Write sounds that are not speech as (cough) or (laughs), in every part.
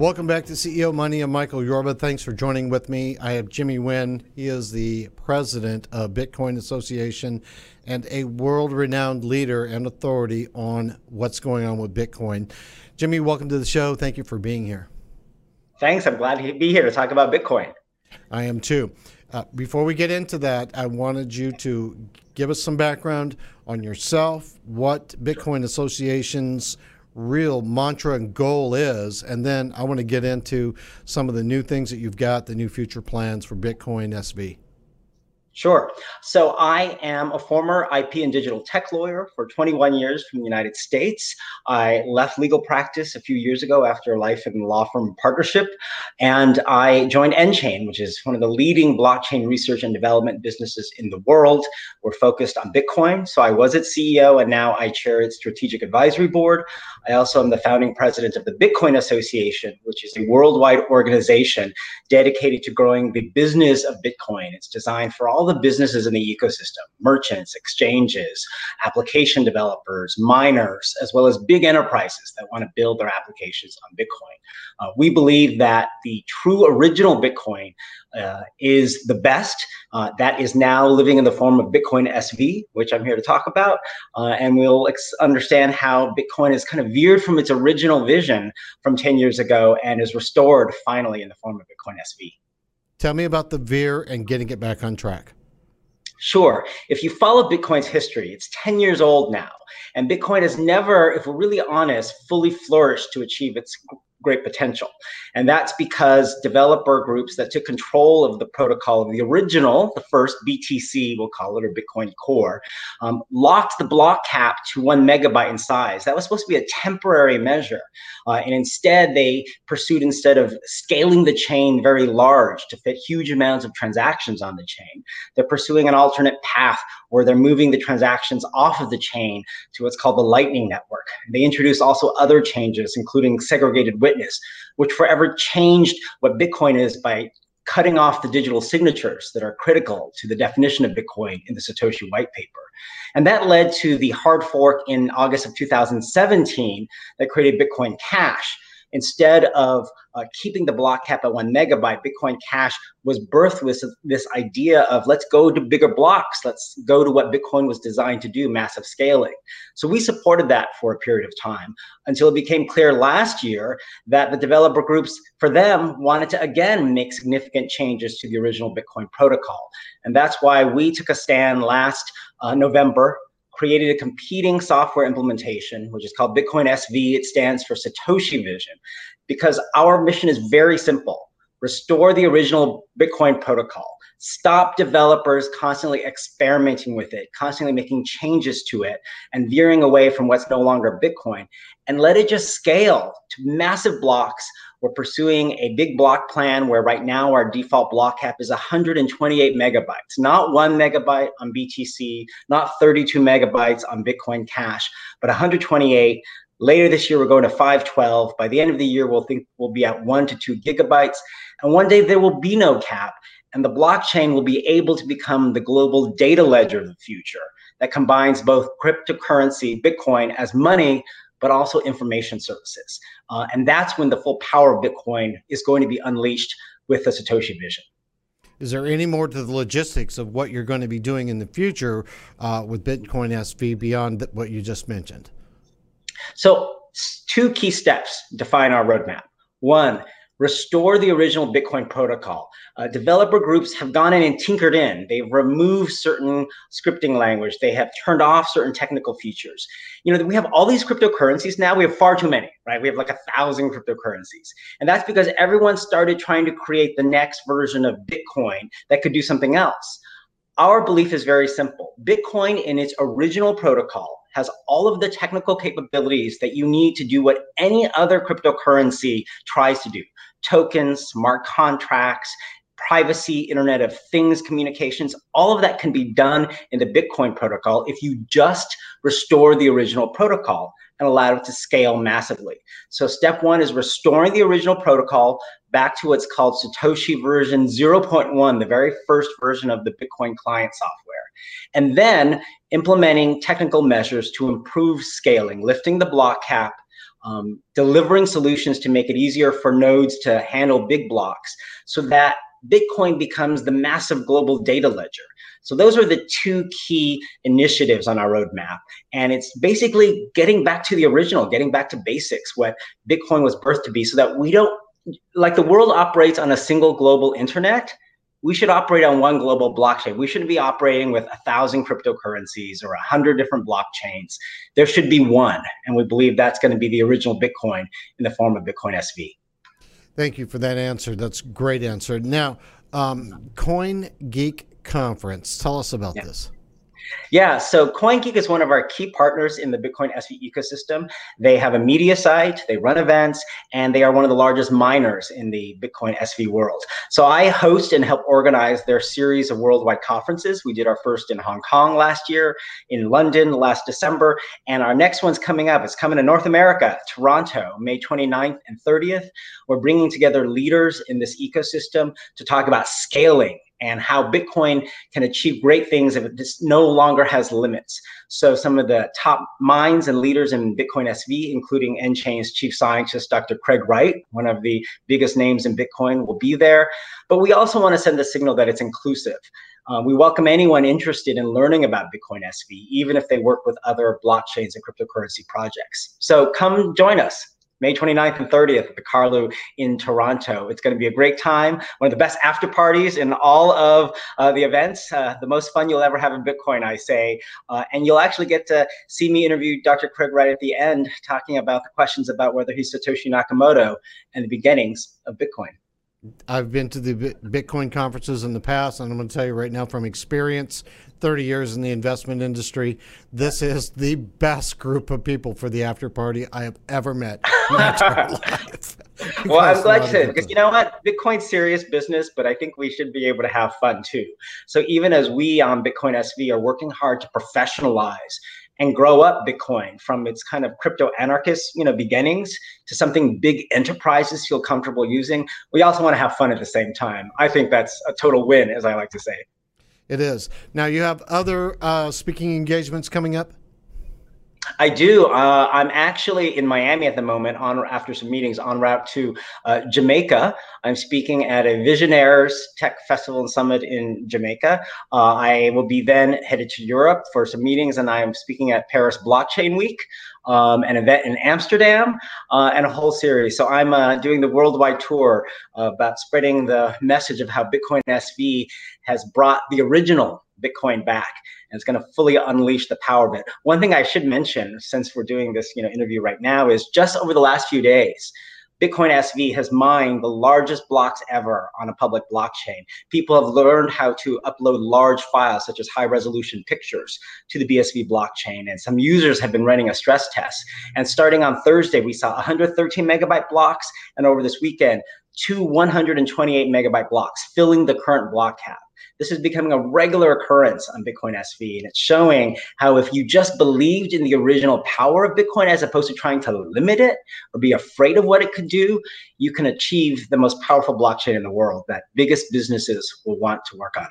Welcome back to CEO Money. I'm Michael Yorba. Thanks for joining with me. I have Jimmy Nguyen. He is the president of Bitcoin Association and a world renowned leader and authority on what's going on with Bitcoin. Jimmy, welcome to the show. Thank you for being here. Thanks. I'm glad to be here to talk about Bitcoin. I am too. Uh, before we get into that, I wanted you to give us some background on yourself, what Bitcoin Association's real mantra and goal is. And then I want to get into some of the new things that you've got, the new future plans for Bitcoin SV. Sure. So I am a former IP and digital tech lawyer for 21 years from the United States. I left legal practice a few years ago after a life in law firm partnership, and I joined nChain, which is one of the leading blockchain research and development businesses in the world. We're focused on Bitcoin. So I was its CEO, and now I chair its strategic advisory board. I also am the founding president of the Bitcoin Association, which is a worldwide organization dedicated to growing the business of Bitcoin. It's designed for all the businesses in the ecosystem merchants, exchanges, application developers, miners, as well as big enterprises that want to build their applications on Bitcoin. Uh, we believe that the true original Bitcoin uh, is the best. Uh, that is now living in the form of Bitcoin SV, which I'm here to talk about. Uh, and we'll ex- understand how Bitcoin is kind of veered from its original vision from 10 years ago and is restored finally in the form of Bitcoin SV. Tell me about the veer and getting it back on track. Sure. If you follow Bitcoin's history, it's 10 years old now. And Bitcoin has never, if we're really honest, fully flourished to achieve its great potential. And that's because developer groups that took control of the protocol of the original, the first BTC, we'll call it, or Bitcoin Core, um, locked the block cap to one megabyte in size. That was supposed to be a temporary measure. Uh, and instead, they pursued, instead of scaling the chain very large to fit huge amounts of transactions on the chain, they're pursuing an alternate path where they're moving the transactions off of the chain to what's called the Lightning Network. They introduced also other changes, including segregated witness, which forever changed what Bitcoin is by cutting off the digital signatures that are critical to the definition of Bitcoin in the Satoshi white paper. And that led to the hard fork in August of 2017 that created Bitcoin Cash, Instead of uh, keeping the block cap at one megabyte, Bitcoin Cash was birthed with this idea of let's go to bigger blocks. Let's go to what Bitcoin was designed to do, massive scaling. So we supported that for a period of time until it became clear last year that the developer groups, for them, wanted to again make significant changes to the original Bitcoin protocol. And that's why we took a stand last uh, November created a competing software implementation, which is called Bitcoin SV. It stands for Satoshi Vision, because our mission is very simple restore the original Bitcoin protocol. Stop developers constantly experimenting with it, constantly making changes to it, and veering away from what's no longer Bitcoin, and let it just scale to massive blocks we're pursuing a big block plan where right now our default block cap is 128 megabytes, not one megabyte on BTC, not 32 megabytes on Bitcoin Cash, but 128. Later this year, we're going to 512. By the end of the year, we'll think we'll be at one to two gigabytes. And one day there will be no cap. And the blockchain will be able to become the global data ledger of the future that combines both cryptocurrency, Bitcoin, as money but also information services. Uh, and that's when the full power of Bitcoin is going to be unleashed with the Satoshi vision. Is there any more to the logistics of what you're going to be doing in the future uh, with Bitcoin SV beyond what you just mentioned? So, two key steps define our roadmap. One, restore the original Bitcoin protocol. Uh, developer groups have gone in and tinkered in. They've removed certain scripting language. They have turned off certain technical features. You know, we have all these cryptocurrencies now. We have far too many, right? We have like a thousand cryptocurrencies. And that's because everyone started trying to create the next version of Bitcoin that could do something else. Our belief is very simple. Bitcoin in its original protocol has all of the technical capabilities that you need to do what any other cryptocurrency tries to do tokens, smart contracts, privacy, Internet of Things communications, all of that can be done in the Bitcoin protocol if you just restore the original protocol and allowed it to scale massively. So step one is restoring the original protocol back to what's called Satoshi version 0.1, the very first version of the Bitcoin client software. And then implementing technical measures to improve scaling, lifting the block cap, um, delivering solutions to make it easier for nodes to handle big blocks so that Bitcoin becomes the massive global data ledger. So those are the two key initiatives on our roadmap. And it's basically getting back to the original, getting back to basics, what Bitcoin was birthed to be, so that we don't, like the world operates on a single global internet, we should operate on one global blockchain. We shouldn't be operating with a thousand cryptocurrencies or a hundred different blockchains. There should be one. And we believe that's going to be the original Bitcoin in the form of Bitcoin SV. Thank you for that answer. That's a great answer. Now, um, Coin Geek Conference. Tell us about yeah. this. Yeah, so CoinGeek is one of our key partners in the Bitcoin SV ecosystem. They have a media site, they run events, and they are one of the largest miners in the Bitcoin SV world. So I host and help organize their series of worldwide conferences. We did our first in Hong Kong last year, in London last December, and our next one's coming up. It's coming to North America, Toronto, May 29th and 30th. We're bringing together leaders in this ecosystem to talk about scaling and how Bitcoin can achieve great things if it just no longer has limits. So some of the top minds and leaders in Bitcoin SV, including nChain's chief scientist, Dr. Craig Wright, one of the biggest names in Bitcoin, will be there. But we also want to send the signal that it's inclusive. Uh, we welcome anyone interested in learning about Bitcoin SV, even if they work with other blockchains and cryptocurrency projects. So come join us. May 29th and 30th at the Carlu in Toronto. It's going to be a great time. One of the best after parties in all of uh, the events. Uh, the most fun you'll ever have in Bitcoin, I say. Uh, and you'll actually get to see me interview Dr. Craig Wright at the end, talking about the questions about whether he's Satoshi Nakamoto and the beginnings of Bitcoin. I've been to the Bitcoin conferences in the past, and I'm going to tell you right now from experience 30 years in the investment industry, this is the best group of people for the after party I have ever met in my (laughs) entire life. well, I'm glad you said because you know what? Bitcoin's serious business, but I think we should be able to have fun too. So even as we on Bitcoin SV are working hard to professionalize and grow up Bitcoin from its kind of crypto anarchist, you know, beginnings to something big enterprises feel comfortable using. We also want to have fun at the same time. I think that's a total win, as I like to say. It is. Now you have other uh, speaking engagements coming up. I do. Uh, I'm actually in Miami at the moment on after some meetings en route to uh, Jamaica. I'm speaking at a Visionaires Tech Festival and Summit in Jamaica. Uh, I will be then headed to Europe for some meetings, and I am speaking at Paris Blockchain Week, um, an event in Amsterdam, uh, and a whole series. So I'm uh, doing the worldwide tour about spreading the message of how Bitcoin SV has brought the original Bitcoin back and it's going to fully unleash the power of it. One thing I should mention, since we're doing this you know, interview right now, is just over the last few days, Bitcoin SV has mined the largest blocks ever on a public blockchain. People have learned how to upload large files, such as high resolution pictures, to the BSV blockchain. And some users have been running a stress test. And starting on Thursday, we saw 113 megabyte blocks. And over this weekend, two 128 megabyte blocks, filling the current block cap. This is becoming a regular occurrence on Bitcoin SV. And it's showing how if you just believed in the original power of Bitcoin as opposed to trying to limit it or be afraid of what it could do, you can achieve the most powerful blockchain in the world that biggest businesses will want to work on.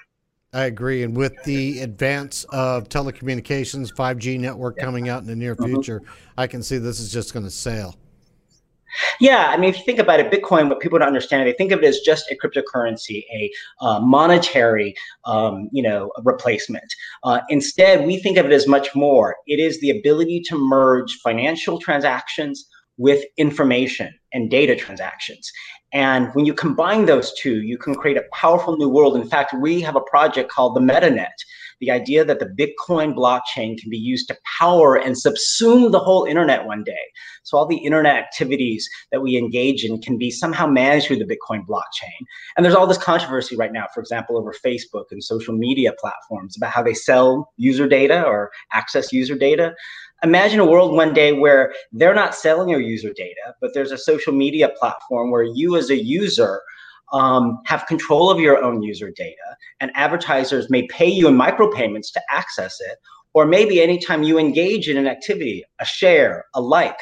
I agree. And with the advance of telecommunications, 5G network yeah. coming out in the near mm-hmm. future, I can see this is just going to sail. Yeah, I mean, if you think about it, Bitcoin, what people don't understand, they think of it as just a cryptocurrency, a uh, monetary, um, you know, replacement. Uh, instead, we think of it as much more. It is the ability to merge financial transactions with information and data transactions. And when you combine those two, you can create a powerful new world. In fact, we have a project called the MetaNet the idea that the Bitcoin blockchain can be used to power and subsume the whole internet one day. So all the internet activities that we engage in can be somehow managed through the Bitcoin blockchain. And there's all this controversy right now, for example, over Facebook and social media platforms about how they sell user data or access user data imagine a world one day where they're not selling your user data, but there's a social media platform where you as a user um, have control of your own user data, and advertisers may pay you in micropayments to access it, or maybe anytime you engage in an activity, a share, a like,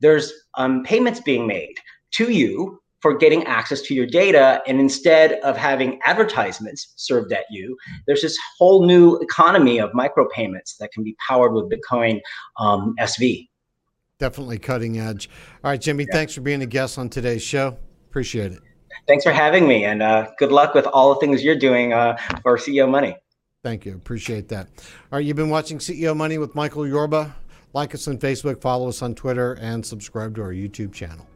there's um, payments being made to you for getting access to your data. And instead of having advertisements served at you, there's this whole new economy of micropayments that can be powered with Bitcoin um, SV. Definitely cutting edge. All right, Jimmy, yeah. thanks for being a guest on today's show. Appreciate it. Thanks for having me, and uh, good luck with all the things you're doing uh, for CEO Money. Thank you. Appreciate that. All right, you've been watching CEO Money with Michael Yorba. Like us on Facebook, follow us on Twitter, and subscribe to our YouTube channel.